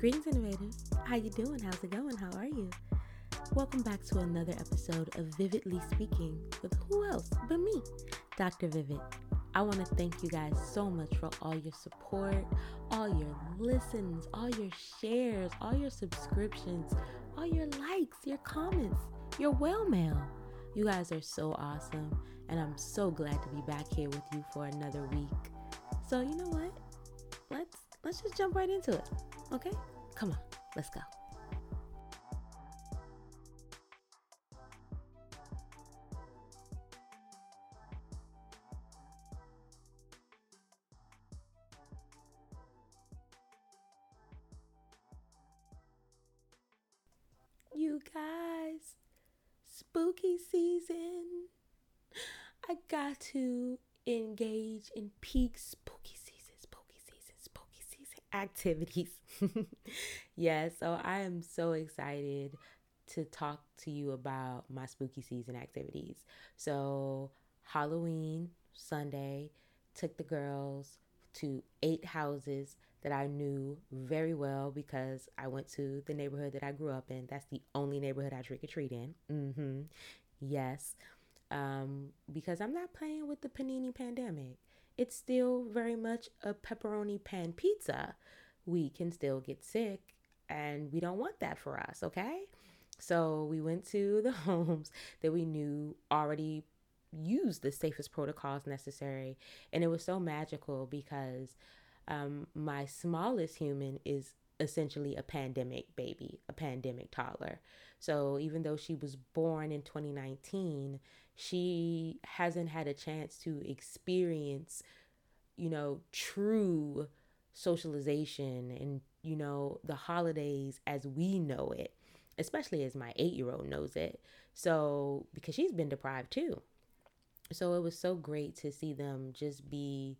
Greetings, innovators. How you doing? How's it going? How are you? Welcome back to another episode of Vividly Speaking with who else but me, Dr. Vivid. I want to thank you guys so much for all your support, all your listens, all your shares, all your subscriptions, all your likes, your comments, your well mail. You guys are so awesome, and I'm so glad to be back here with you for another week. So, you know what? Let's let's just jump right into it. Okay? Come on. Let's go. You guys, spooky season. I got to engage in peak season, spooky season, spooky season activities. yeah, so I am so excited to talk to you about my spooky season activities. So, Halloween Sunday took the girls to eight houses that I knew very well because I went to the neighborhood that I grew up in. That's the only neighborhood I trick or treat in. Mm-hmm. Yes. Um, because I'm not playing with the panini pandemic. It's still very much a pepperoni pan pizza. We can still get sick, and we don't want that for us, okay? So we went to the homes that we knew already used the safest protocols necessary. And it was so magical because um, my smallest human is essentially a pandemic baby, a pandemic toddler. So even though she was born in 2019, she hasn't had a chance to experience, you know, true socialization and, you know, the holidays as we know it, especially as my eight year old knows it. So, because she's been deprived too. So it was so great to see them just be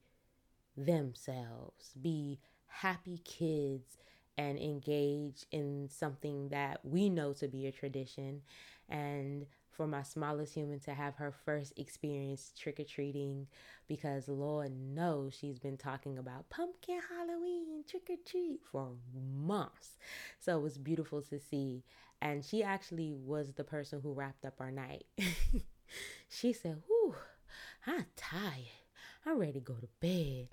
themselves, be happy kids, and engage in something that we know to be a tradition. And for my smallest human to have her first experience trick or treating, because Lord knows she's been talking about pumpkin Halloween trick or treat for months. So it was beautiful to see. And she actually was the person who wrapped up our night. she said, Whew, I'm tired. I'm ready to go to bed.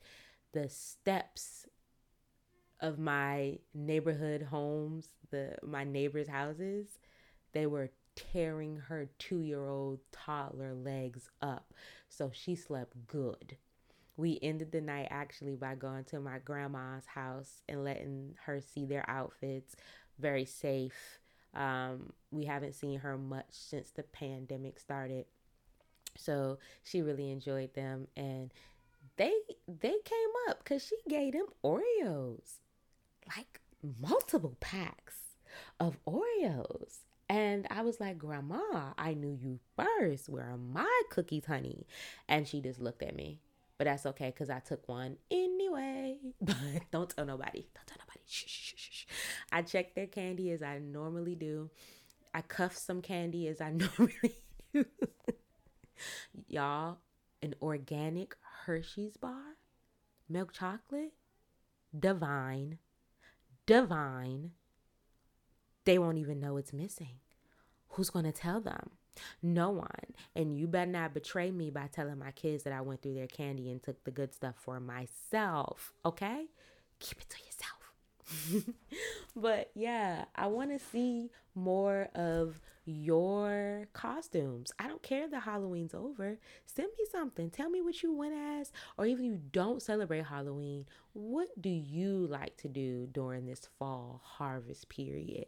The steps of my neighborhood homes, the my neighbors' houses, they were tearing her two year old toddler legs up. So she slept good. We ended the night actually by going to my grandma's house and letting her see their outfits. Very safe. Um, we haven't seen her much since the pandemic started. So she really enjoyed them and they they came up because she gave them Oreos. Like multiple packs of Oreos. And I was like, Grandma, I knew you first. Where are my cookies, honey? And she just looked at me. But that's okay because I took one anyway. But don't tell nobody. Don't tell nobody. Shh, shh, shh, shh. I checked their candy as I normally do. I cuffed some candy as I normally do. Y'all, an organic Hershey's bar, milk chocolate, divine, divine. They won't even know it's missing. Who's going to tell them? No one. And you better not betray me by telling my kids that I went through their candy and took the good stuff for myself. Okay? Keep it to yourself. but yeah, I want to see more of your costumes. I don't care that Halloween's over. Send me something. Tell me what you went as, or even you don't celebrate Halloween. What do you like to do during this fall harvest period?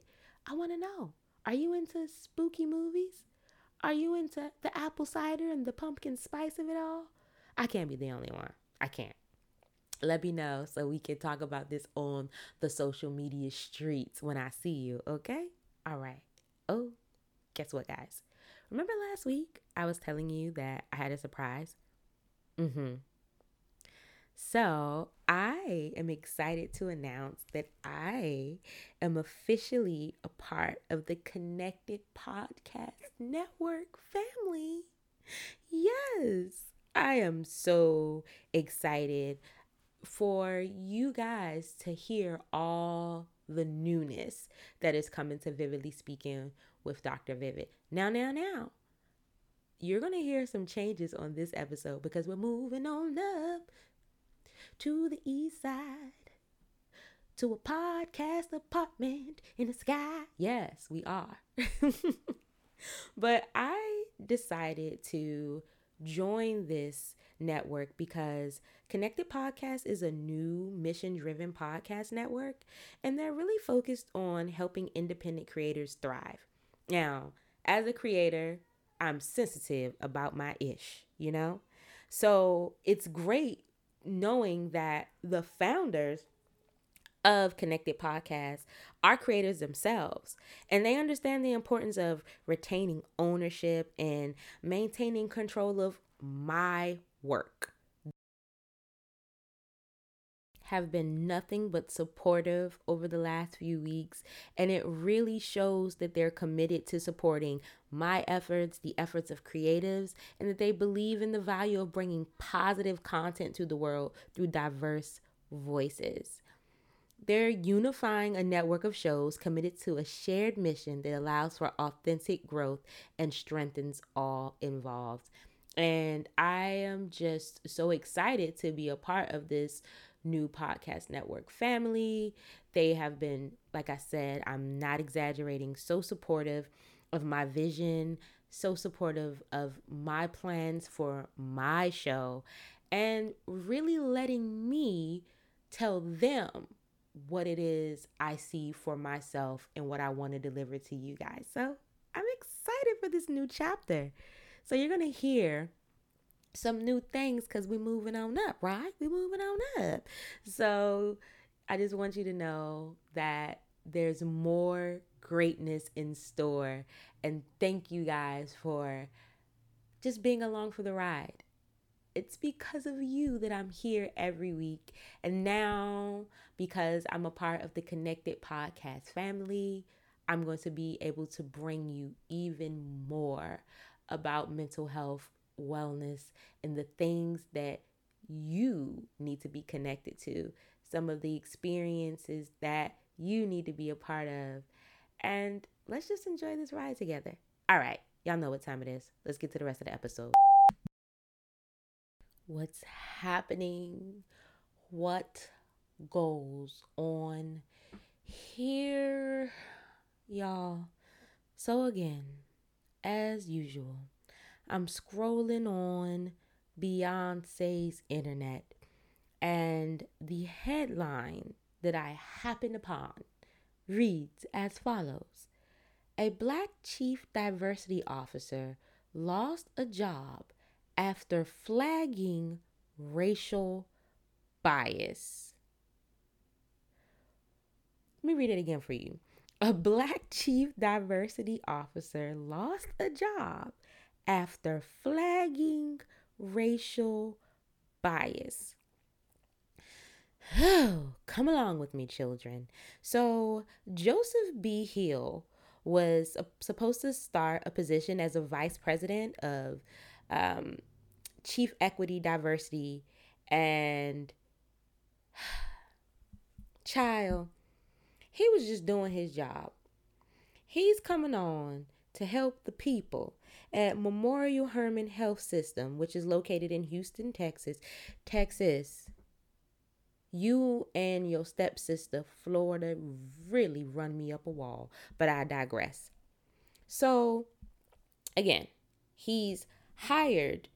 I want to know. Are you into spooky movies? Are you into the apple cider and the pumpkin spice of it all? I can't be the only one. I can't let me know so we can talk about this on the social media streets when I see you, okay? All right. Oh, guess what, guys? Remember last week I was telling you that I had a surprise? Mm hmm. So I am excited to announce that I am officially a part of the Connected Podcast Network family. Yes, I am so excited for you guys to hear all the newness that is coming to Vividly Speaking with Dr. Vivid. Now, now, now, you're going to hear some changes on this episode because we're moving on up to the east side to a podcast apartment in the sky. Yes, we are. but I decided to join this network because Connected Podcast is a new mission driven podcast network, and they're really focused on helping independent creators thrive. Now, as a creator, I'm sensitive about my ish, you know? So it's great knowing that the founders of Connected Podcasts are creators themselves. And they understand the importance of retaining ownership and maintaining control of my work have been nothing but supportive over the last few weeks, and it really shows that they're committed to supporting my efforts, the efforts of creatives, and that they believe in the value of bringing positive content to the world through diverse voices. They're unifying a network of shows committed to a shared mission that allows for authentic growth and strengthens all involved. And I am just so excited to be a part of this new podcast network family. They have been, like I said, I'm not exaggerating, so supportive of my vision, so supportive of my plans for my show, and really letting me tell them what it is I see for myself and what I want to deliver to you guys. So I'm excited for this new chapter. So you're going to hear some new things because we're moving on up, right? We're moving on up. So I just want you to know that there's more greatness in store. And thank you guys for just being along for the ride. It's because of you that I'm here every week. And now, because I'm a part of the Connected Podcast family, I'm going to be able to bring you even more about mental health wellness and the things that you need to be connected to, some of the experiences that you need to be a part of. And let's just enjoy this ride together. All right, y'all know what time it is. Let's get to the rest of the episode. What's happening? What goes on here, y'all? So, again, as usual, I'm scrolling on Beyonce's internet, and the headline that I happened upon reads as follows A black chief diversity officer lost a job after flagging racial bias. Let me read it again for you. A black chief diversity officer lost a job after flagging racial bias. Come along with me, children. So, Joseph B. Hill was supposed to start a position as a vice president of um, chief equity, diversity, and child. He was just doing his job. He's coming on to help the people at Memorial Hermann Health System, which is located in Houston, Texas. Texas, you and your stepsister, Florida, really run me up a wall, but I digress. So, again, he's hired,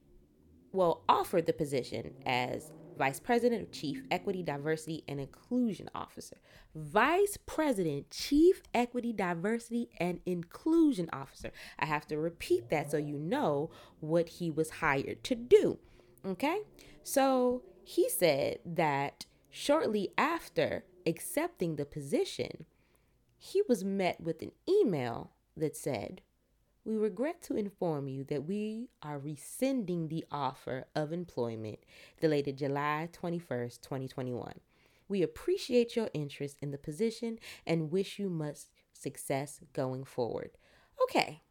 well, offered the position as Vice President Chief Equity, Diversity, and Inclusion Officer. Vice President, Chief Equity, Diversity, and Inclusion Officer. I have to repeat that so you know what he was hired to do. Okay? So he said that shortly after accepting the position, he was met with an email that said, we regret to inform you that we are rescinding the offer of employment dated July 21st, 2021. We appreciate your interest in the position and wish you much success going forward. Okay,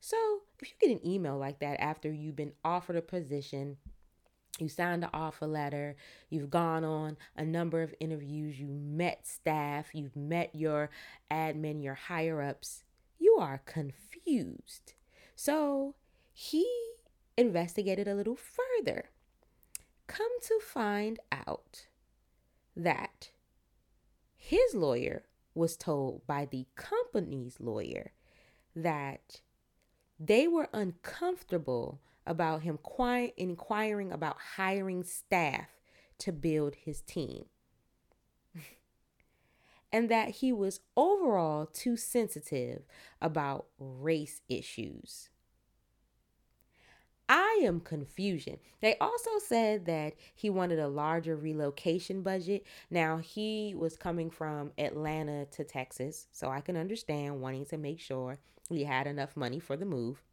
so if you get an email like that after you've been offered a position You signed the offer letter. You've gone on a number of interviews. You met staff. You've met your admin, your higher ups. You are confused. So he investigated a little further. Come to find out that his lawyer was told by the company's lawyer that they were uncomfortable about him inquiring about hiring staff to build his team. And that he was overall too sensitive about race issues. I am confusion. They also said that he wanted a larger relocation budget. Now, he was coming from Atlanta to Texas, so I can understand wanting to make sure he had enough money for the move.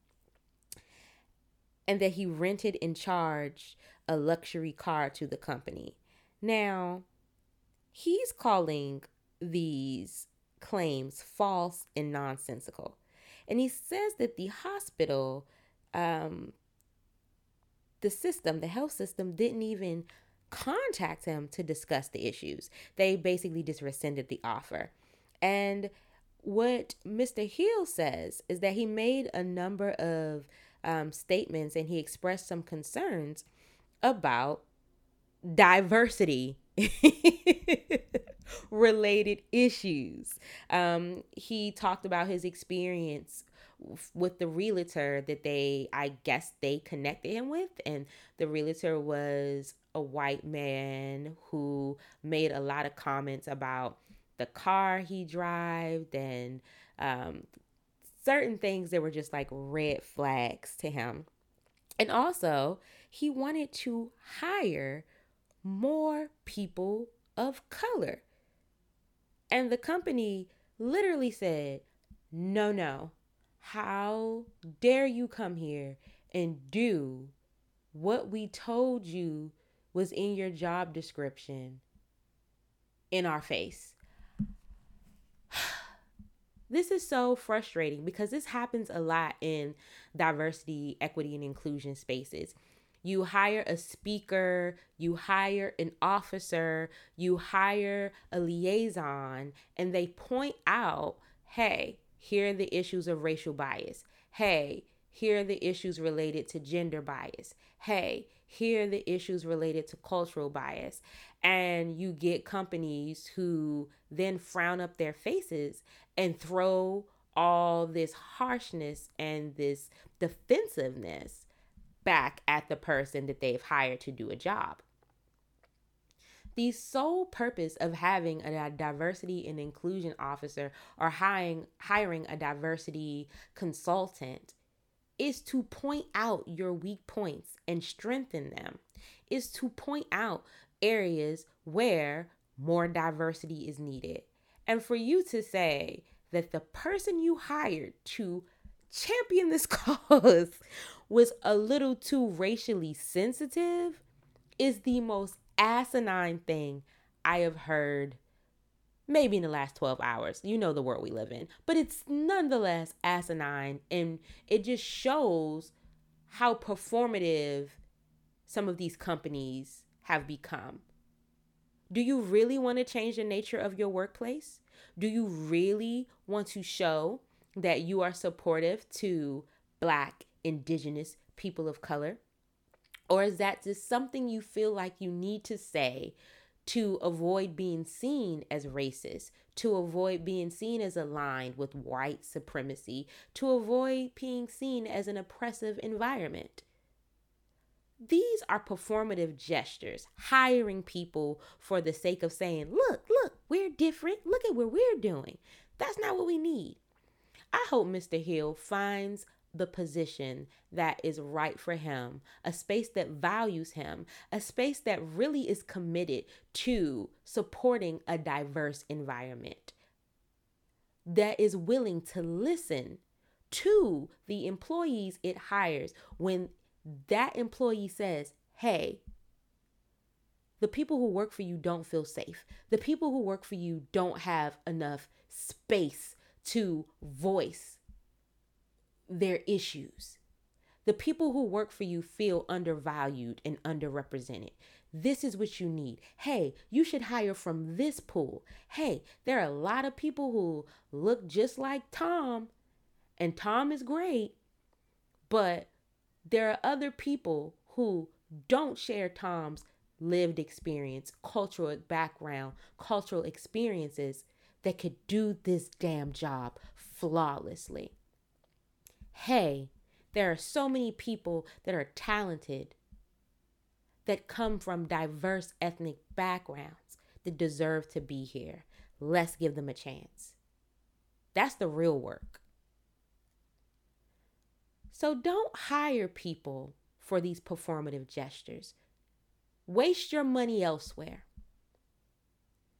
And that he rented and charged a luxury car to the company. Now, he's calling these claims false and nonsensical. And he says that the hospital um, the system, the health system, didn't even contact him to discuss the issues. They basically just rescinded the offer. And what Mr. Hill says is that he made a number of um, statements and he expressed some concerns about diversity related issues. Um, he talked about his experience with the realtor that they I guess they connected him with and the realtor was a white man who made a lot of comments about the car he drove and um, certain things that were just like red flags to him. And also, he wanted to hire more people of color. And the company literally said, no, no, how dare you come here and do what we told you was in your job description in our face? This is so frustrating because this happens a lot in diversity, equity, and inclusion spaces. You hire a speaker, you hire an officer, you hire a liaison, and they point out hey, here are the issues of racial bias. Hey, here are the issues related to gender bias. Hey, here are the issues related to cultural bias. And you get companies who then frown up their faces and throw all this harshness and this defensiveness back at the person that they've hired to do a job. The sole purpose of having a diversity and inclusion officer or hiring hiring a diversity consultant is to point out your weak points and strengthen them is to point out areas where more diversity is needed. And for you to say that the person you hired to champion this cause was a little too racially sensitive is the most asinine thing I have heard maybe in the last 12 hours. You know the world we live in. But it's nonetheless asinine and it just shows how performative some of these companies have become. Do you really want to change the nature of your workplace? Do you really want to show that you are supportive to Black, Indigenous, people of color? Or is that just something you feel like you need to say to avoid being seen as racist, to avoid being seen as aligned with white supremacy, to avoid being seen as an oppressive environment? These are performative gestures, hiring people for the sake of saying, look, look, we're different. Look at what we're doing. That's not what we need. I hope Mr. Hill finds the position that is right for him, a space that values him, a space that really is committed to supporting a diverse environment, that is willing to listen to the employees it hires when that employee says, Hey, the people who work for you don't feel safe. The people who work for you don't have enough space to voice their issues. The people who work for you feel undervalued and underrepresented. This is what you need. Hey, you should hire from this pool. Hey, there are a lot of people who look just like Tom, and Tom is great, but there are other people who don't share Tom's lived experience, cultural background, cultural experiences that could do this damn job flawlessly. Hey, there are so many people that are talented that come from diverse ethnic backgrounds that deserve to be here. Let's give them a chance. That's the real work. So don't hire people for these performative gestures. Waste your money elsewhere.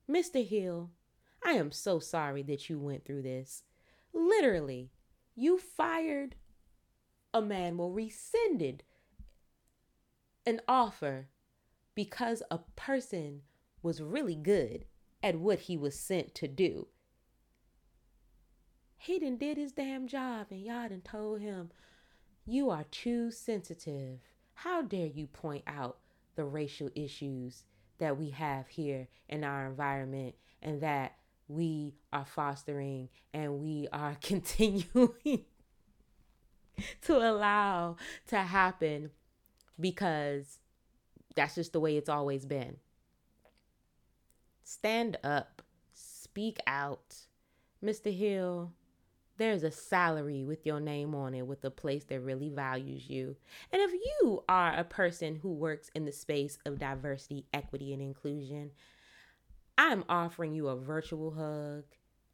Mr. Hill, I am so sorry that you went through this. Literally, you fired a man, well, rescinded an offer because a person was really good at what he was sent to do. He done did his damn job and y'all done told him, you are too sensitive. How dare you point out the racial issues that we have here in our environment and that we are fostering and we are continuing to allow to happen because that's just the way it's always been. Stand up, speak out. Mr. Hill, there's a salary with your name on it with a place that really values you. And if you are a person who works in the space of diversity, equity, and inclusion, I'm offering you a virtual hug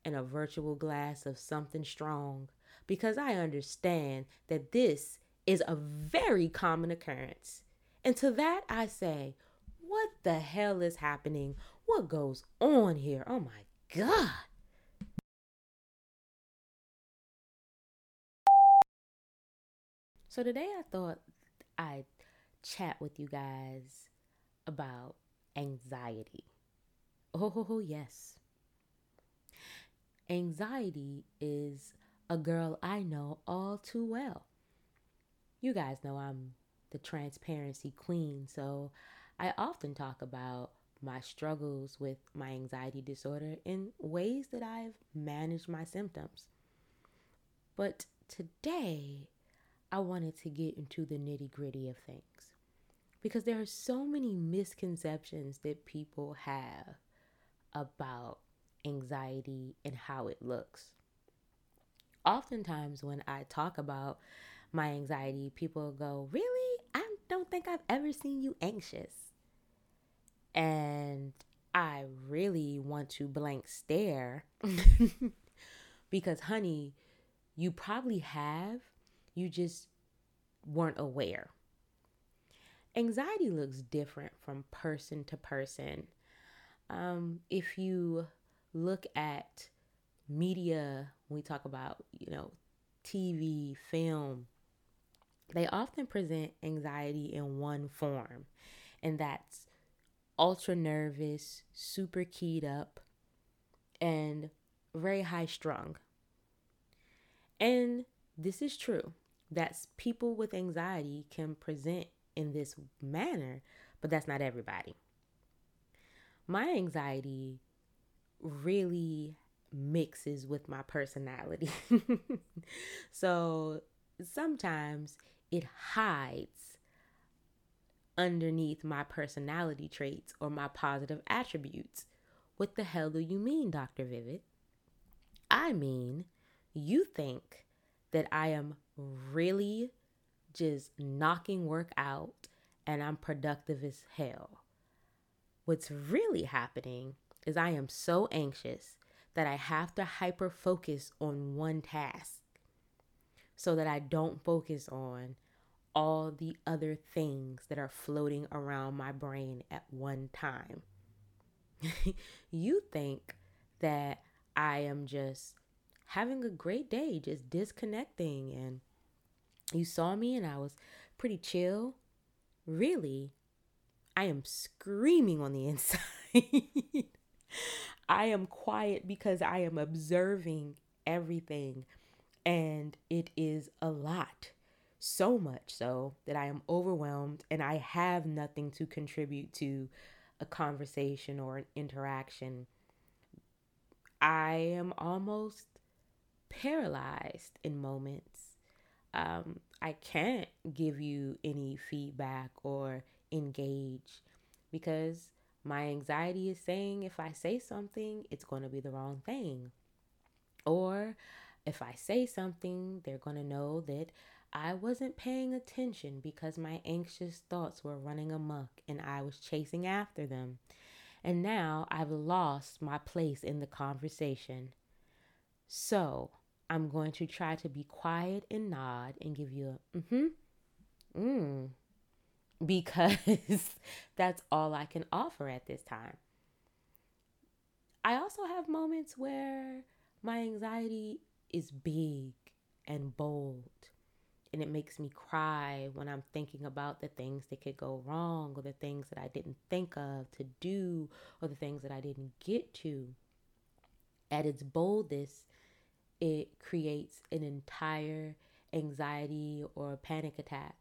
and a virtual glass of something strong because I understand that this is a very common occurrence. And to that I say, what the hell is happening? What goes on here? Oh my God. So today I thought I'd chat with you guys about anxiety. Oh, yes. Anxiety is a girl I know all too well. You guys know I'm the transparency queen, so I often talk about my struggles with my anxiety disorder in ways that I've managed my symptoms. But today, I wanted to get into the nitty gritty of things because there are so many misconceptions that people have about anxiety and how it looks. Oftentimes, when I talk about my anxiety, people go, Really? I don't think I've ever seen you anxious. And I really want to blank stare because, honey, you probably have, you just weren't aware. Anxiety looks different from person to person. Um, if you look at media, we talk about, you know, TV, film, they often present anxiety in one form, and that's ultra nervous, super keyed up, and very high strung. And this is true that people with anxiety can present in this manner, but that's not everybody. My anxiety really mixes with my personality. so sometimes it hides underneath my personality traits or my positive attributes. What the hell do you mean, Dr. Vivid? I mean, you think that I am really just knocking work out and I'm productive as hell. What's really happening is I am so anxious that I have to hyper focus on one task so that I don't focus on all the other things that are floating around my brain at one time. you think that I am just having a great day, just disconnecting. And you saw me and I was pretty chill. Really, I am screaming on the inside. I am quiet because I am observing everything and it is a lot. So much so that I am overwhelmed and I have nothing to contribute to a conversation or an interaction. I am almost paralyzed in moments. Um, I can't give you any feedback or engage because my anxiety is saying if I say something, it's going to be the wrong thing. Or if I say something, they're going to know that I wasn't paying attention because my anxious thoughts were running amok and I was chasing after them. And now I've lost my place in the conversation. So I'm going to try to be quiet and nod and give you a mm hmm, mm, because that's all I can offer at this time. I also have moments where my anxiety is big and bold. And it makes me cry when I'm thinking about the things that could go wrong or the things that I didn't think of to do or the things that I didn't get to. At its boldest, it creates an entire anxiety or panic attack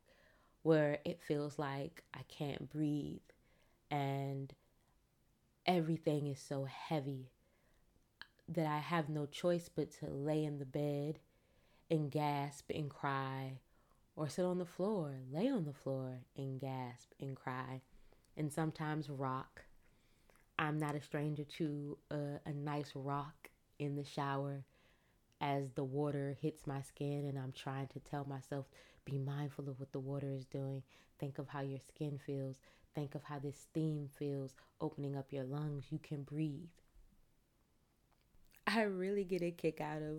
where it feels like I can't breathe and everything is so heavy that I have no choice but to lay in the bed and gasp and cry, or sit on the floor, lay on the floor and gasp and cry, and sometimes rock. I'm not a stranger to a, a nice rock in the shower as the water hits my skin, and I'm trying to tell myself be mindful of what the water is doing. Think of how your skin feels. Think of how this steam feels opening up your lungs. You can breathe. I really get a kick out of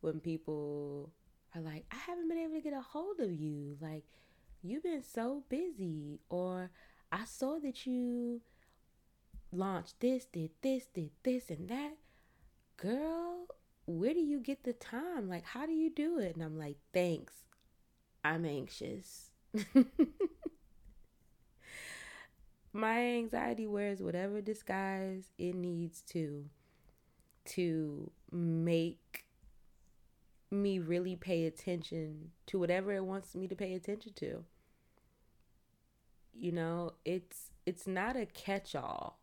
when people are like, I haven't been able to get a hold of you. Like, you've been so busy. Or I saw that you launched this, did this, did this, and that. Girl, where do you get the time? Like, how do you do it? And I'm like, thanks. I'm anxious. My anxiety wears whatever disguise it needs to to make me really pay attention to whatever it wants me to pay attention to. You know, it's it's not a catch-all.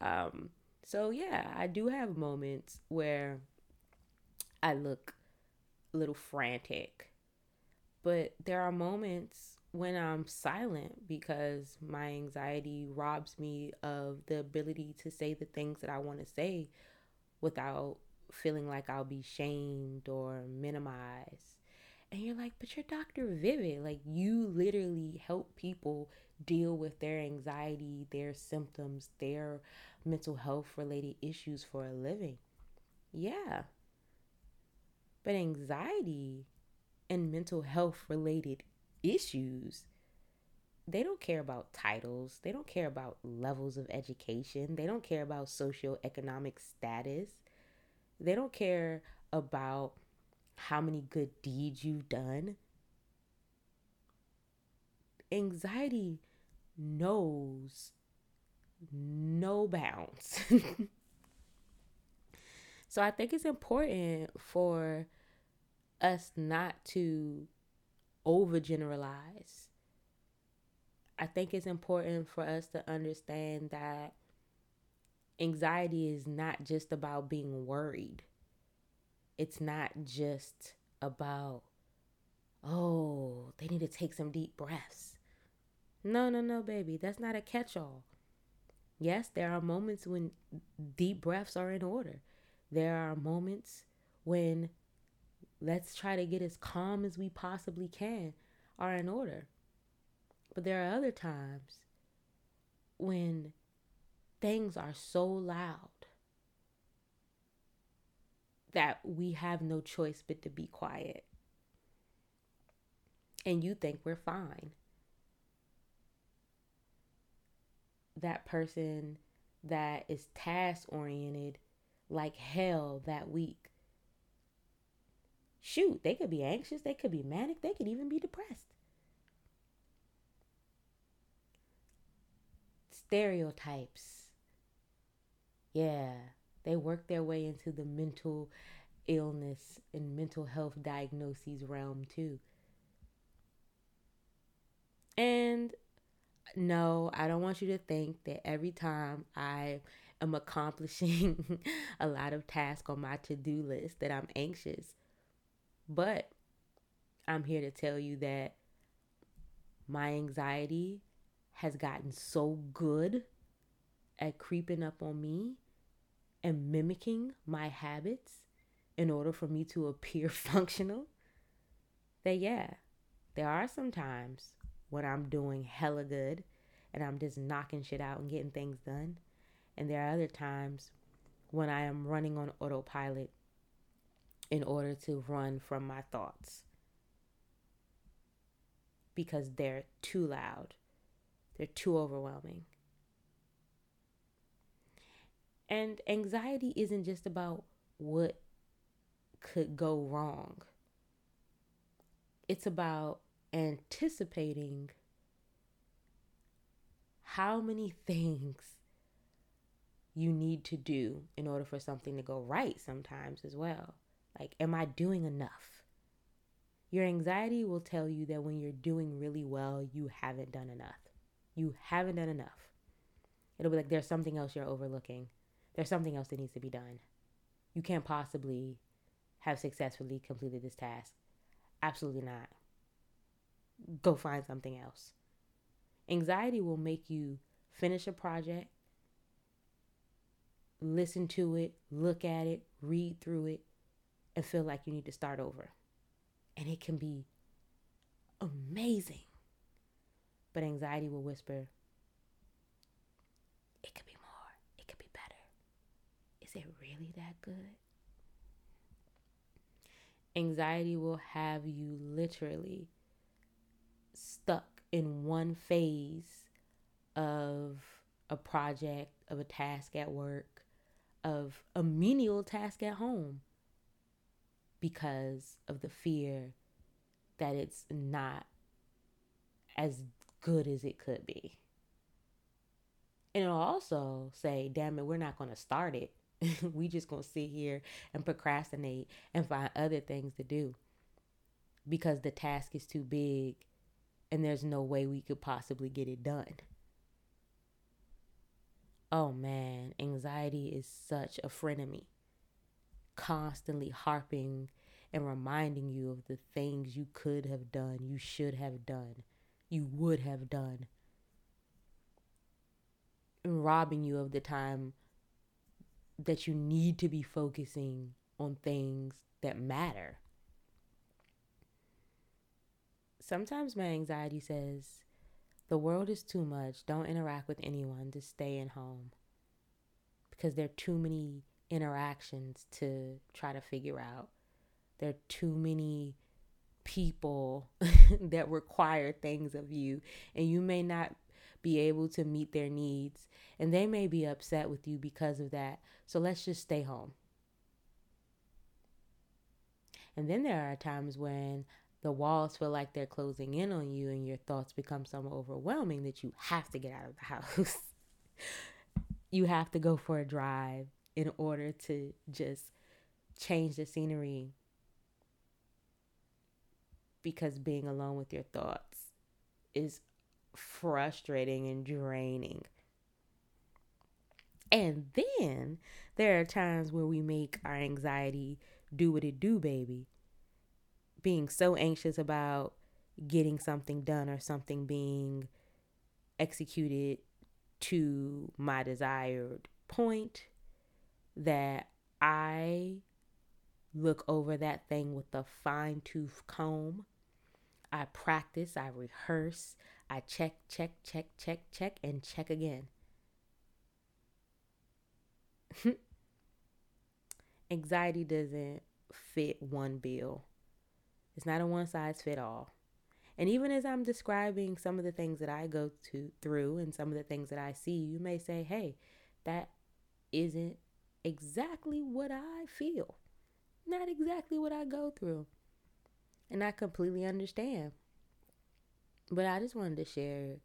Um so yeah, I do have moments where I look a little frantic but there are moments when I'm silent because my anxiety robs me of the ability to say the things that I want to say without feeling like I'll be shamed or minimized. And you're like, but you're Dr. Vivid. Like, you literally help people deal with their anxiety, their symptoms, their mental health related issues for a living. Yeah. But anxiety and mental health related issues, they don't care about titles. They don't care about levels of education. They don't care about socioeconomic status. They don't care about how many good deeds you've done. Anxiety knows no bounds. so I think it's important for us not to overgeneralize. I think it's important for us to understand that anxiety is not just about being worried. It's not just about, oh, they need to take some deep breaths. No, no, no, baby. That's not a catch all. Yes, there are moments when deep breaths are in order. There are moments when let's try to get as calm as we possibly can are in order. But there are other times when things are so loud that we have no choice but to be quiet. And you think we're fine. That person that is task oriented like hell that week Shoot, they could be anxious, they could be manic, they could even be depressed. Stereotypes. Yeah, they work their way into the mental illness and mental health diagnoses realm too. And no, I don't want you to think that every time I am accomplishing a lot of tasks on my to do list that I'm anxious. But I'm here to tell you that my anxiety has gotten so good at creeping up on me and mimicking my habits in order for me to appear functional that yeah, there are some times when I'm doing hella good and I'm just knocking shit out and getting things done. And there are other times when I am running on autopilot in order to run from my thoughts because they're too loud, they're too overwhelming. And anxiety isn't just about what could go wrong, it's about anticipating how many things you need to do in order for something to go right sometimes as well. Like, am I doing enough? Your anxiety will tell you that when you're doing really well, you haven't done enough. You haven't done enough. It'll be like there's something else you're overlooking. There's something else that needs to be done. You can't possibly have successfully completed this task. Absolutely not. Go find something else. Anxiety will make you finish a project, listen to it, look at it, read through it, and feel like you need to start over. And it can be amazing. But anxiety will whisper, it could be more, it could be better. Is it really that good? Anxiety will have you literally stuck in one phase of a project, of a task at work, of a menial task at home because of the fear that it's not as good as it could be. And it'll also say, damn it, we're not going to start it. we just going to sit here and procrastinate and find other things to do because the task is too big and there's no way we could possibly get it done. Oh man, anxiety is such a frenemy. Constantly harping and reminding you of the things you could have done, you should have done, you would have done. And robbing you of the time that you need to be focusing on things that matter sometimes my anxiety says, the world is too much. Don't interact with anyone. Just stay in home. Because there are too many interactions to try to figure out. There are too many people that require things of you, and you may not be able to meet their needs, and they may be upset with you because of that. So let's just stay home. And then there are times when the walls feel like they're closing in on you and your thoughts become so overwhelming that you have to get out of the house. you have to go for a drive in order to just change the scenery because being alone with your thoughts is frustrating and draining. And then there are times where we make our anxiety do what it do, baby being so anxious about getting something done or something being executed to my desired point that I look over that thing with a fine tooth comb. I practice, I rehearse, I check, check, check, check, check, and check again. Anxiety doesn't fit one bill. It's not a one size fit all. And even as I'm describing some of the things that I go to through and some of the things that I see, you may say, "Hey, that isn't exactly what I feel. Not exactly what I go through." And I completely understand. But I just wanted to share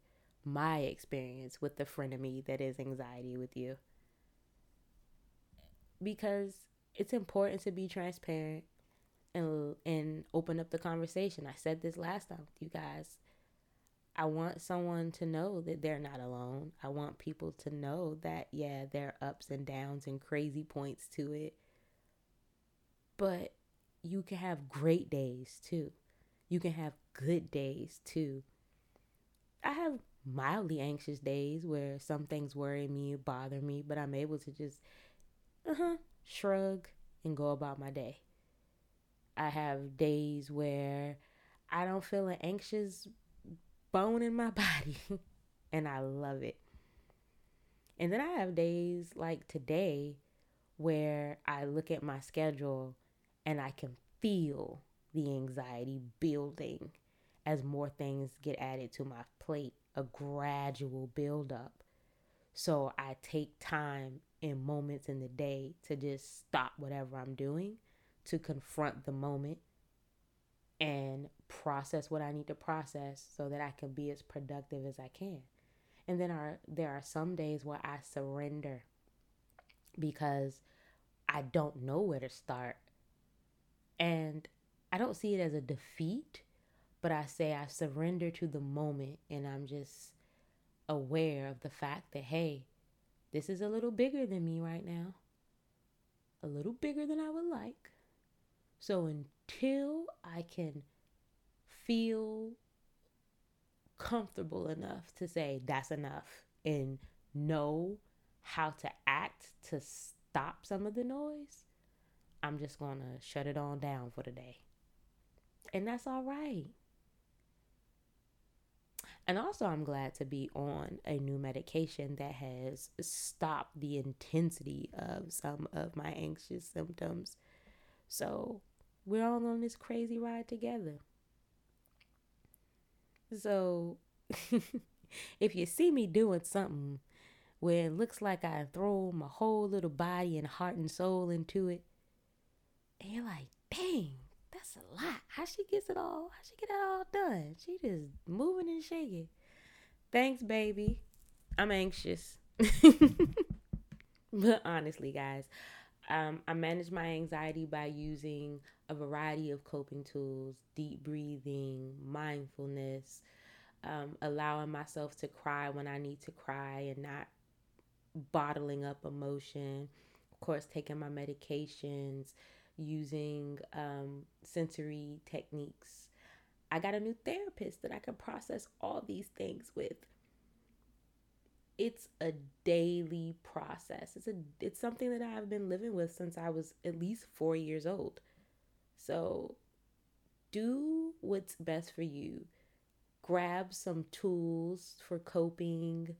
my experience with the friend of me that is anxiety with you. Because it's important to be transparent and and open up the conversation. I said this last time with you guys. I want someone to know that they're not alone. I want people to know that, yeah, there are ups and downs and crazy points to it. But you can have great days too. You can have good days too. I have mildly anxious days where some things worry me, bother me, but I'm able to just, uh huh, shrug and go about my day. I have days where I don't feel an anxious bone in my body, and I love it. And then I have days like today where I look at my schedule and I can feel the anxiety building as more things get added to my plate, a gradual buildup. So I take time in moments in the day to just stop whatever I'm doing, to confront the moment and process what I need to process so that I can be as productive as I can. And then are there are some days where I surrender because I don't know where to start. And I don't see it as a defeat, but I say I surrender to the moment and I'm just aware of the fact that, hey, this is a little bigger than me right now, a little bigger than I would like. So until I can feel comfortable enough to say that's enough and know how to act to stop some of the noise, I'm just going to shut it on down for the day. And that's all right. And also, I'm glad to be on a new medication that has stopped the intensity of some of my anxious symptoms. So, we're all on this crazy ride together. So, if you see me doing something where it looks like I throw my whole little body and heart and soul into it, and you're like, dang, that's a lot. How she gets it all? How she get it all done? She just moving and shaking. Thanks, baby. I'm anxious. but honestly, guys, um, I manage my anxiety by using a variety of coping tools, deep breathing, mindfulness, um, allowing myself to cry when I need to cry and not bottling up emotion. Of course, taking my medications, using um, sensory techniques. I got a new therapist that I can process all these things with. It's a daily process. It's a it's something that I've been living with since I was at least 4 years old. So do what's best for you. Grab some tools for coping.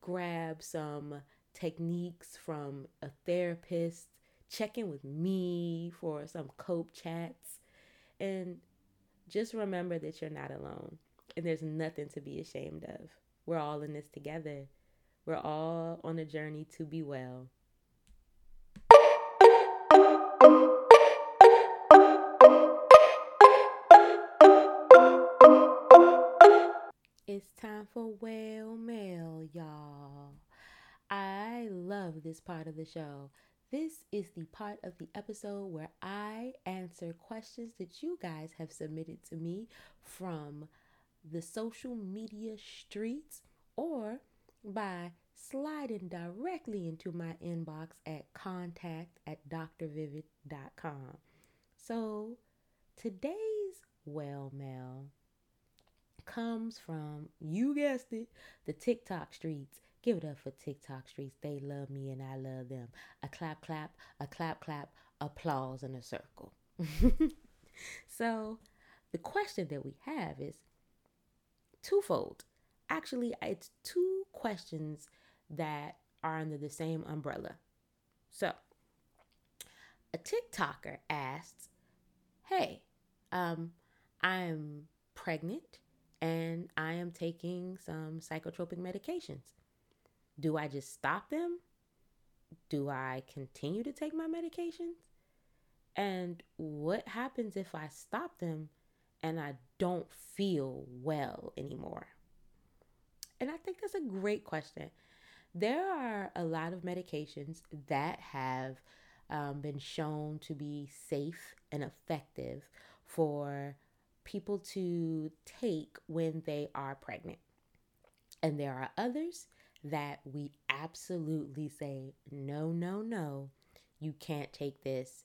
Grab some techniques from a therapist check in with me for some cope chats. And just remember that you're not alone and there's nothing to be ashamed of. We're all in this together. We're all on a journey to be well. It's time for Well Mail, y'all. I love this part of the show. This is the part of the episode where I answer questions that you guys have submitted to me from the social media streets or by sliding directly into my inbox at contact at drvivid.com. So today's well mail comes from, you guessed it, the TikTok streets. Give it up for TikTok streets. They love me and I love them. A clap, clap, a clap, clap, applause in a circle. so, the question that we have is twofold. Actually, it's two questions that are under the same umbrella. So, a TikToker asks, Hey, um, I'm pregnant and I am taking some psychotropic medications. Do I just stop them? Do I continue to take my medications? And what happens if I stop them and I don't feel well anymore? And I think that's a great question. There are a lot of medications that have um, been shown to be safe and effective for people to take when they are pregnant. And there are others that we absolutely say, no, no, no, you can't take this.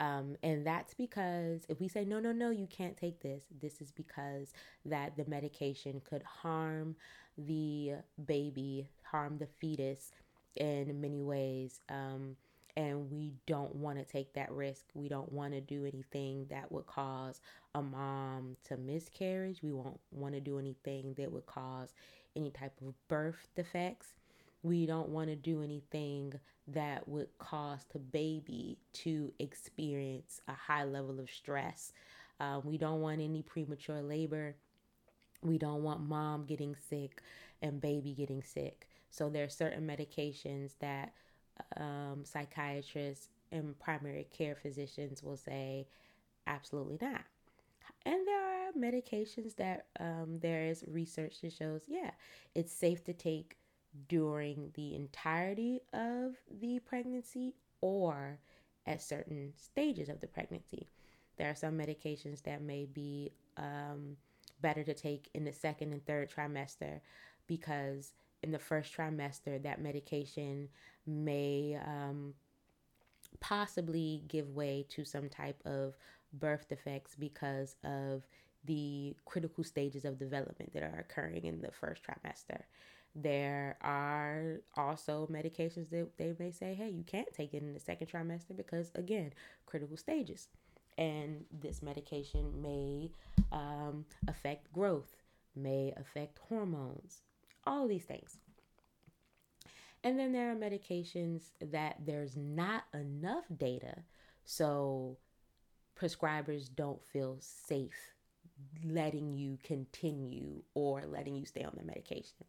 Um, and that's because if we say, no, no, no, you can't take this, this is because that the medication could harm the baby, harm the fetus in many ways. Um, and we don't want to take that risk. We don't want to do anything that would cause a mom to miscarriage. We won't want to do anything that would cause any type of birth defects. We don't want to do anything that would cause the baby to experience a high level of stress. Uh, we don't want any premature labor. We don't want mom getting sick and baby getting sick. So there are certain medications that um, psychiatrists and primary care physicians will say, absolutely not. And there are medications that um, there is research that shows, yeah, it's safe to take during the entirety of the pregnancy or at certain stages of the pregnancy. There are some medications that may be um, better to take in the second and third trimester because in the first trimester, that medication may um, possibly give way to some type of birth defects because of the critical stages of development that are occurring in the first trimester. There are also medications that they may say, hey, you can't take it in the second trimester because, again, critical stages. And this medication may um, affect growth, may affect hormones, all these things. And then there are medications that there's not enough data, so prescribers don't feel safe letting you continue or letting you stay on the medication.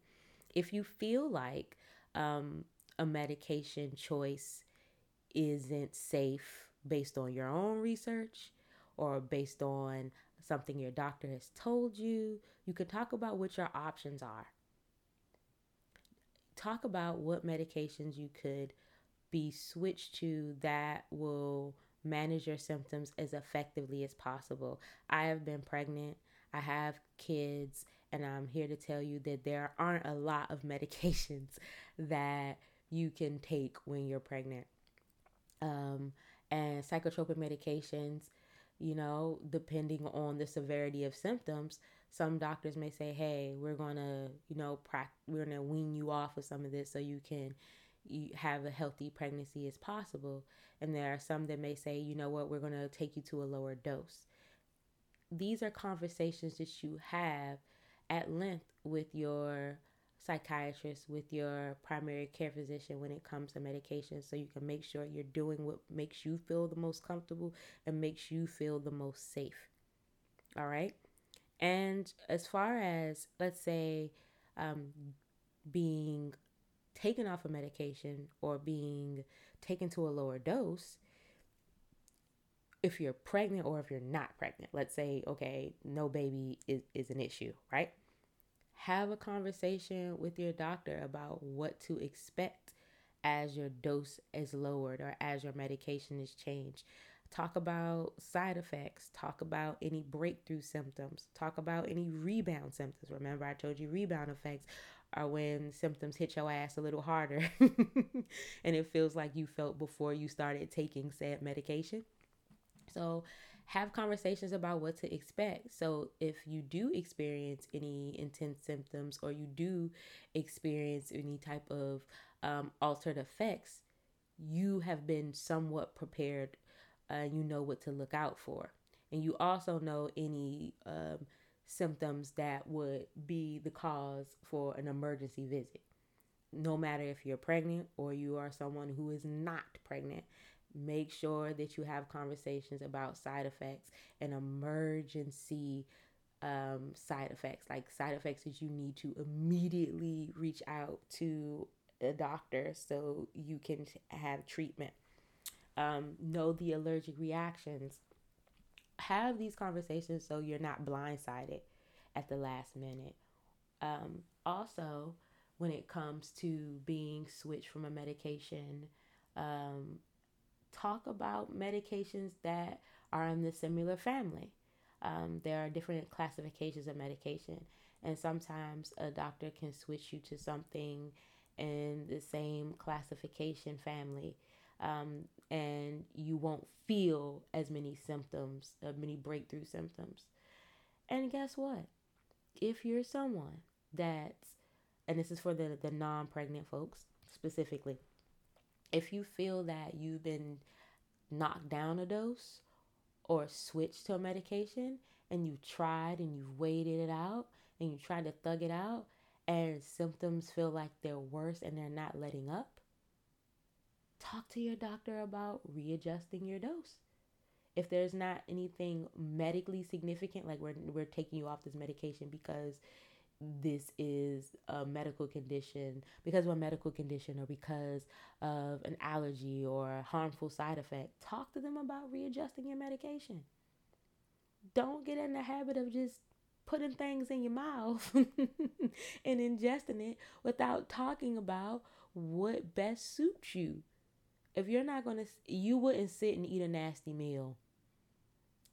If you feel like um, a medication choice isn't safe based on your own research or based on something your doctor has told you, you can talk about what your options are talk about what medications you could be switched to that will manage your symptoms as effectively as possible. I have been pregnant, I have kids, and I'm here to tell you that there aren't a lot of medications that you can take when you're pregnant. Um, and psychotropic medications, you know, depending on the severity of symptoms, some doctors may say, "Hey, we're gonna, you know, pra- we're gonna wean you off of some of this so you can you have a healthy pregnancy as possible." And there are some that may say, "You know what? We're gonna take you to a lower dose." These are conversations that you have at length with your psychiatrist, with your primary care physician when it comes to medication, so you can make sure you're doing what makes you feel the most comfortable and makes you feel the most safe. All right. And as far as, let's say, um, being taken off a medication or being taken to a lower dose, if you're pregnant or if you're not pregnant, let's say, okay, no baby is, is an issue, right? Have a conversation with your doctor about what to expect as your dose is lowered or as your medication is changed. Talk about side effects. Talk about any breakthrough symptoms. Talk about any rebound symptoms. Remember, I told you rebound effects are when symptoms hit your ass a little harder and it feels like you felt before you started taking said medication. So, have conversations about what to expect. So, if you do experience any intense symptoms or you do experience any type of um, altered effects, you have been somewhat prepared and you know what to look out for. And you also know any um, symptoms that would be the cause for an emergency visit. No matter if you're pregnant or you are someone who is not pregnant, make sure that you have conversations about side effects and emergency um, side effects, like side effects that you need to immediately reach out to a doctor so you can have treatment um, know the allergic reactions. Have these conversations so you're not blindsided at the last minute. Um, also, when it comes to being switched from a medication, um, talk about medications that are in the similar family. Um, there are different classifications of medication, and sometimes a doctor can switch you to something in the same classification family, um, and you won't feel as many symptoms, uh, many breakthrough symptoms. And guess what? If you're someone that's, and this is for the, the non pregnant folks specifically, if you feel that you've been knocked down a dose or switched to a medication and you tried and you've waited it out and you tried to thug it out and symptoms feel like they're worse and they're not letting up, talk to your doctor about readjusting your dose. If there's not anything medically significant, like we're, we're taking you off this medication because this is a medical condition, because of a medical condition, or because of an allergy or a harmful side effect, talk to them about readjusting your medication. Don't get in the habit of just putting things in your mouth and ingesting it without talking about what best suits you. If you're not going to, you wouldn't sit and eat a nasty meal.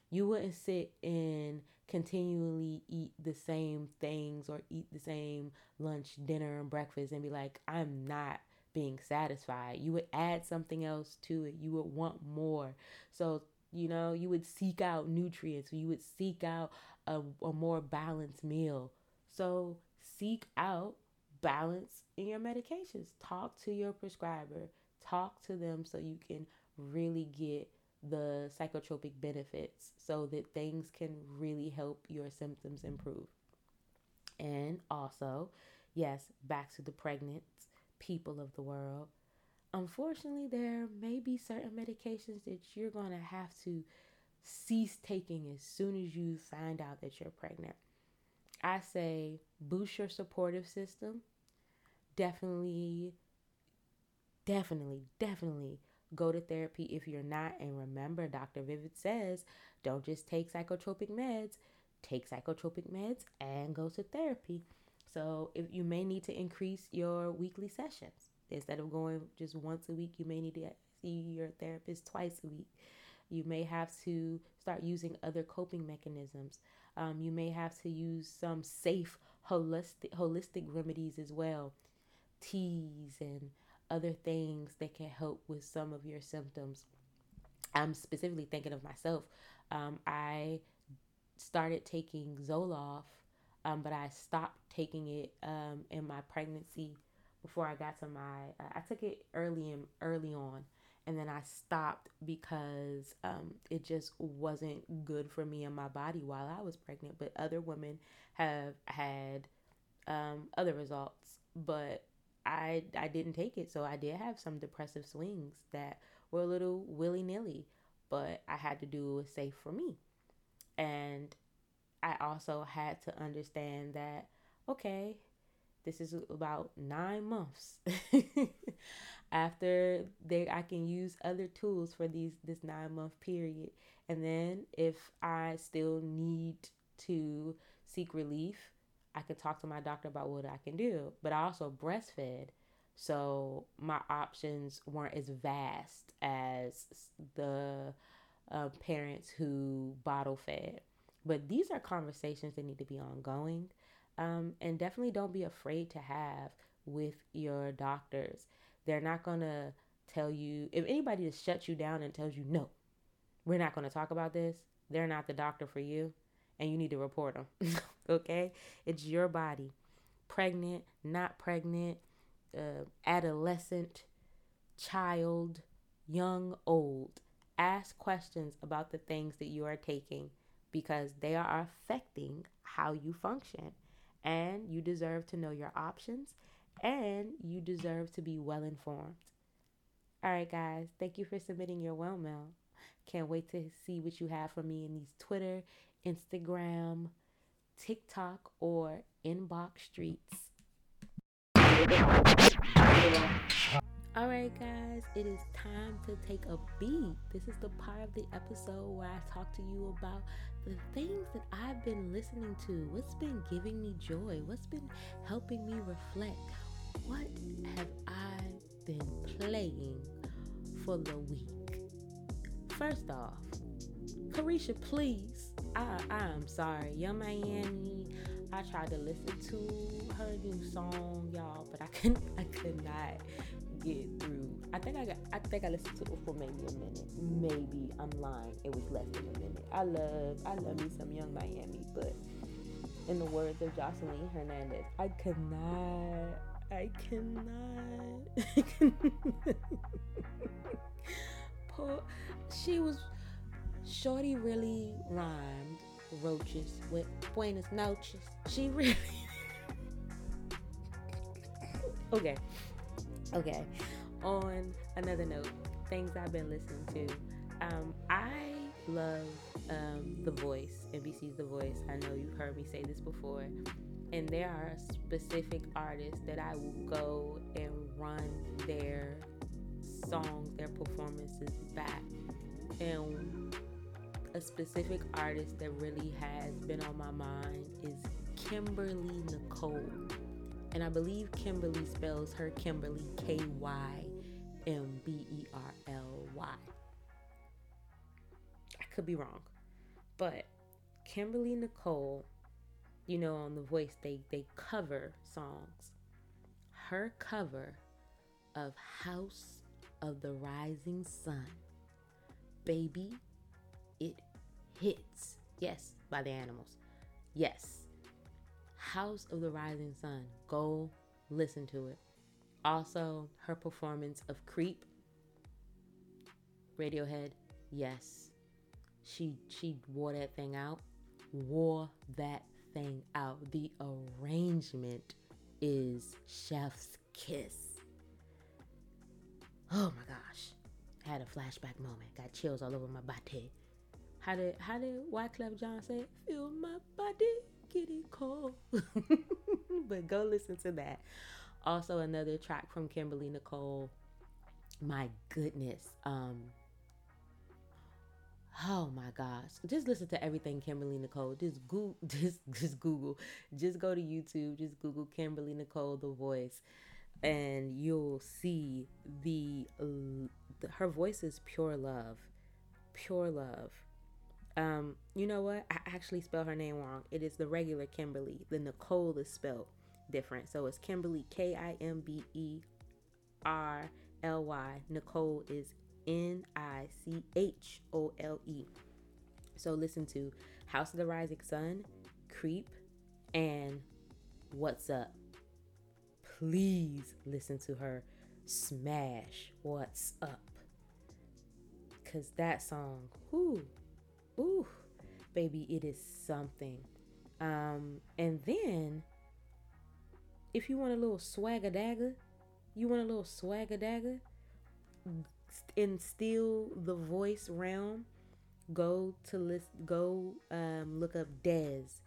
You wouldn't sit and continually eat the same things or eat the same lunch, dinner, and breakfast and be like, I'm not being satisfied. You would add something else to it. You would want more. So, you know, you would seek out nutrients. You would seek out a, a more balanced meal. So seek out balance in your medications. Talk to your prescriber. Talk to them so you can really get the psychotropic benefits so that things can really help your symptoms improve. And also, yes, back to the pregnant people of the world. Unfortunately, there may be certain medications that you're going to have to cease taking as soon as you find out that you're pregnant. I say boost your supportive system. Definitely, definitely, definitely go to therapy if you're not. And remember, Dr. Vivid says don't just take psychotropic meds, take psychotropic meds and go to therapy. So, if you may need to increase your weekly sessions instead of going just once a week, you may need to see your therapist twice a week. You may have to start using other coping mechanisms. Um, you may have to use some safe holistic holistic remedies as well, teas and other things that can help with some of your symptoms. I'm specifically thinking of myself. Um, I started taking Zoloft, um, but I stopped taking it um, in my pregnancy before I got to my. Uh, I took it early and early on, and then I stopped because um, it just wasn't good for me and my body while I was pregnant. But other women have had um, other results, but I I didn't take it, so I did have some depressive swings that were a little willy nilly, but I had to do what was safe for me, and I also had to understand that okay, this is about nine months. after they I can use other tools for these this 9 month period and then if I still need to seek relief I can talk to my doctor about what I can do but I also breastfed so my options weren't as vast as the uh, parents who bottle fed but these are conversations that need to be ongoing um, and definitely don't be afraid to have with your doctors they're not going to tell you, if anybody just shuts you down and tells you, no, we're not going to talk about this, they're not the doctor for you and you need to report them. okay? It's your body. Pregnant, not pregnant, uh, adolescent, child, young, old. Ask questions about the things that you are taking because they are affecting how you function. And you deserve to know your options and you deserve to be well informed. All right, guys, thank you for submitting your well mail. Can't wait to see what you have for me in these Twitter, Instagram, TikTok, or inbox streets. All right, guys, it is time to take a beat. This is the part of the episode where I talk to you about the things that I've been listening to, what's been giving me joy, what's been helping me reflect, what have I been playing for the week? First off, Caresha, please I I'm sorry, Yung Miami. I tried to listen to her new song, y'all, but I couldn't. I could not get through. I think I got. I think I listened to it for maybe a minute. Maybe I'm lying. It was less than a minute. I love. I love me some Yung Miami, but in the words of Jocelyn Hernandez, I could not. I cannot. Poor, she was. Shorty really rhymed roaches with buenas noches. She really. okay. Okay. On another note, things I've been listening to. Um, I love um, The Voice, NBC's The Voice. I know you've heard me say this before. And there are specific artists that I will go and run their songs, their performances back. And a specific artist that really has been on my mind is Kimberly Nichole. And I believe Kimberly spells her Kimberly K Y M B E R L Y. I could be wrong. But Kimberly Nichole, you know, on The Voice, they, they cover songs. Her cover of House of the Rising Sun. Baby, hits. Yes, by the animals. Yes. House of the Rising Sun. Go listen to it. Also, her performance of Creep. Radiohead. Yes. She she wore that thing out. Wore that thing out. The arrangement is chef's kiss. Oh my gosh. Had a flashback moment. Got chills all over my body. How did how did Wyclef Jean say? Feel my body getting cold. but go listen to that. Also another track from Kimberly Nichole. My goodness. Um Oh my gosh. Just listen to everything Kimberly Nichole. Just Google just just Google. Just go to YouTube. Just Google Kimberly Nichole the voice and you'll see the her voice is pure love. Pure love um, you know what? I actually spelled her name wrong. It is the regular Kimberly. The Nichole is spelled different. So it's Kimberly K I M B E R L Y. Nichole is N I C H O L E. So listen to House of the Rising Sun, Creep, and What's Up. Please listen to her smash What's Up. Cause that song, whoo, ooh, baby, it is something. Um, and then if you want a little swagger dagger, you want a little swagger dagger in still the voice realm, go to list go um look up Desz.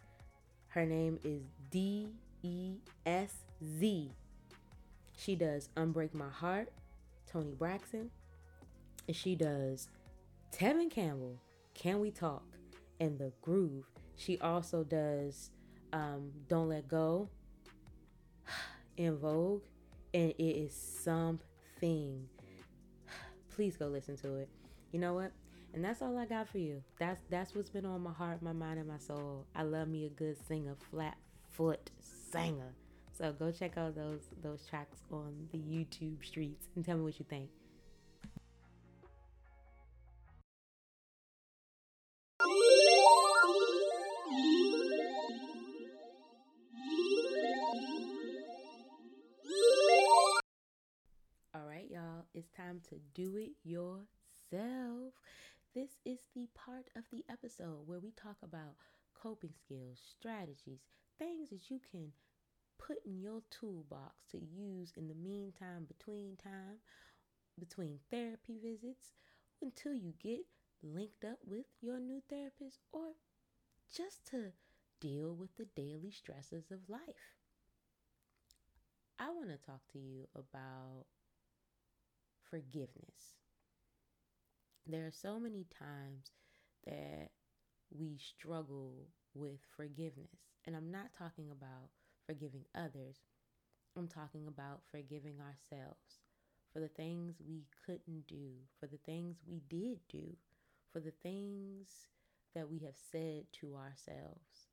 Her name is D E S Z. She does Unbreak My Heart, Toni Braxton, and she does Tevin Campbell, can We Talk? And The Groove. She also does um, Don't Let Go, En Vogue, and it is something. Please go listen to it. You know what? And that's all I got for you. That's that's what's been on my heart, my mind, and my soul. I love me a good singer, flat foot singer. So go check out those those tracks on the YouTube streets and tell me what you think. It's time to do it yourself. This is the part of the episode where we talk about coping skills, strategies, things that you can put in your toolbox to use in the meantime, between time, between therapy visits, until you get linked up with your new therapist or just to deal with the daily stresses of life. I want to talk to you about forgiveness. There are so many times that we struggle with forgiveness. And I'm not talking about forgiving others, I'm talking about forgiving ourselves for the things we couldn't do, for the things we did do, for the things that we have said to ourselves.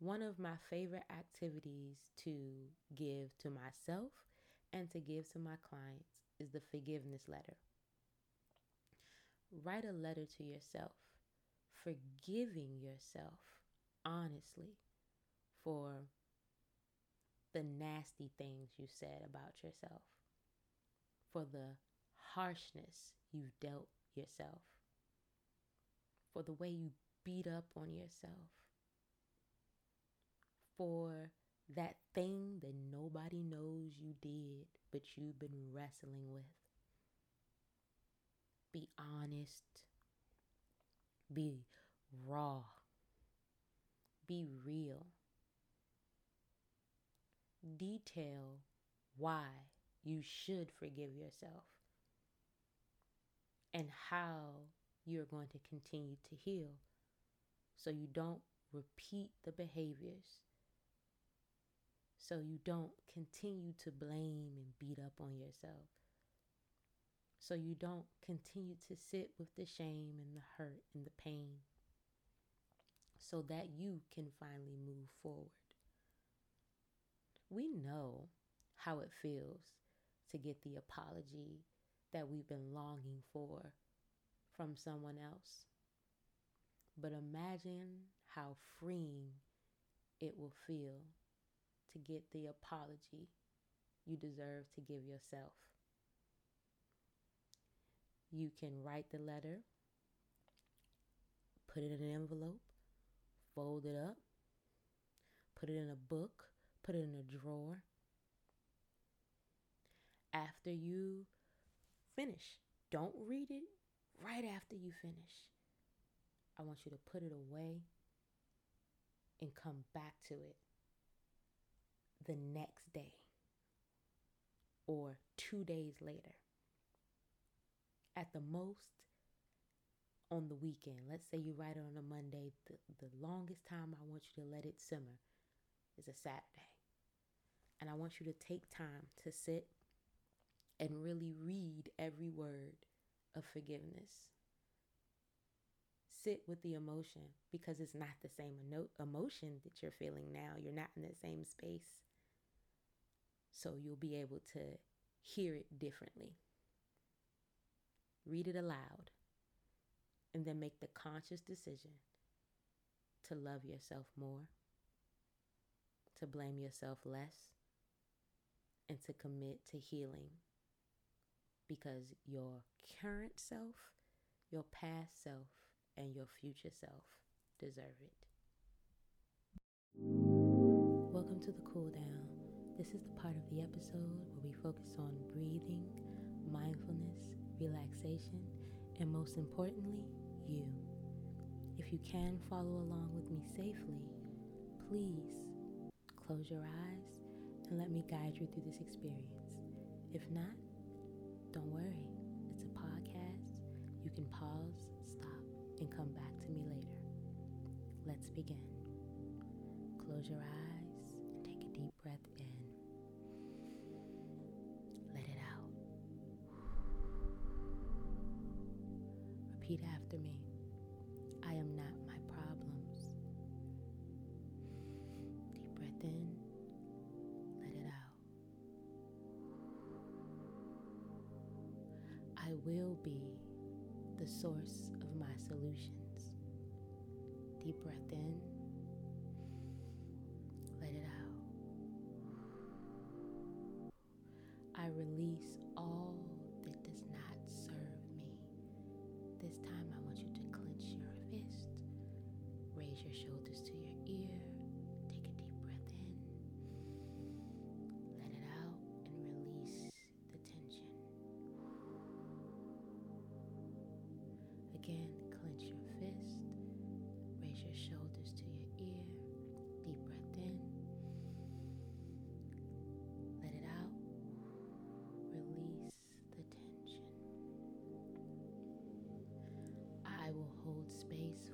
One of my favorite activities to give to myself and to give to my clients is the forgiveness letter. Write a letter to yourself, forgiving yourself honestly for the nasty things you said about yourself, for the harshness you've dealt yourself, for the way you beat up on yourself, for that thing that nobody knows you did, but you've been wrestling with. Be honest. Be raw. Be real. Detail why you should forgive yourself and how you're going to continue to heal so you don't repeat the behaviors so you don't continue to blame and beat up on yourself. So you don't continue to sit with the shame and the hurt and the pain. So that you can finally move forward. We know how it feels to get the apology that we've been longing for from someone else. But imagine how freeing it will feel to get the apology you deserve to give yourself. You can write the letter, put it in an envelope, fold it up, put it in a book, put it in a drawer. After you finish, don't read it right after you finish. I want you to put it away and come back to it the next day or two days later. At the most, on the weekend. Let's say you write it on a Monday. The, the longest time I want you to let it simmer is a Saturday. And I want you to take time to sit and really read every word of forgiveness. Sit with the emotion because it's not the same emotion that you're feeling now. You're not in the same space so you'll be able to hear it differently. Read it aloud and then make the conscious decision to love yourself more, to blame yourself less, and to commit to healing because your current self, your past self, and your future self deserve it. Welcome to the cool down this is the part of the episode where we focus on breathing, mindfulness, relaxation, and most importantly, you. If you can follow along with me safely, please close your eyes and let me guide you through this experience. If not, don't worry. It's a podcast. You can pause, stop, and come back to me later. Let's begin. Close your eyes and take a deep breath Repeat after me. I am not my problems. Deep breath in, let it out. I will be the source of my solutions. Deep breath in, your shoulders to your ear, take a deep breath in, let it out, and release the tension. Again, clench your fist, raise your shoulders to your ear, deep breath in. Let it out. Release the tension. I will hold space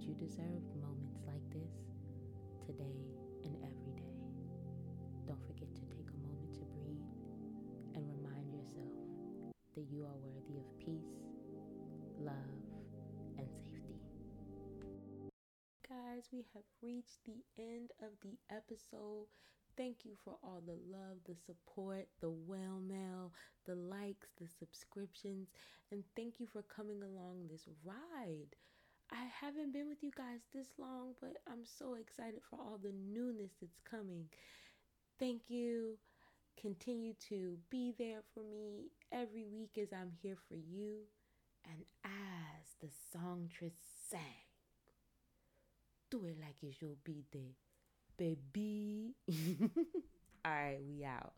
that you deserve moments like this today and every day. Don't forget to take a moment to breathe and remind yourself that you are worthy of peace, love, and safety. Guys, we have reached the end of the episode. Thank you for all the love, the support, the well mail, the likes, the subscriptions, and thank you for coming along this ride. I haven't been with you guys this long, but I'm so excited for all the newness that's coming. Thank you. Continue to be there for me every week as I'm here for you. And as the songstress sang, do it like it's your birthday, baby. All right, we out.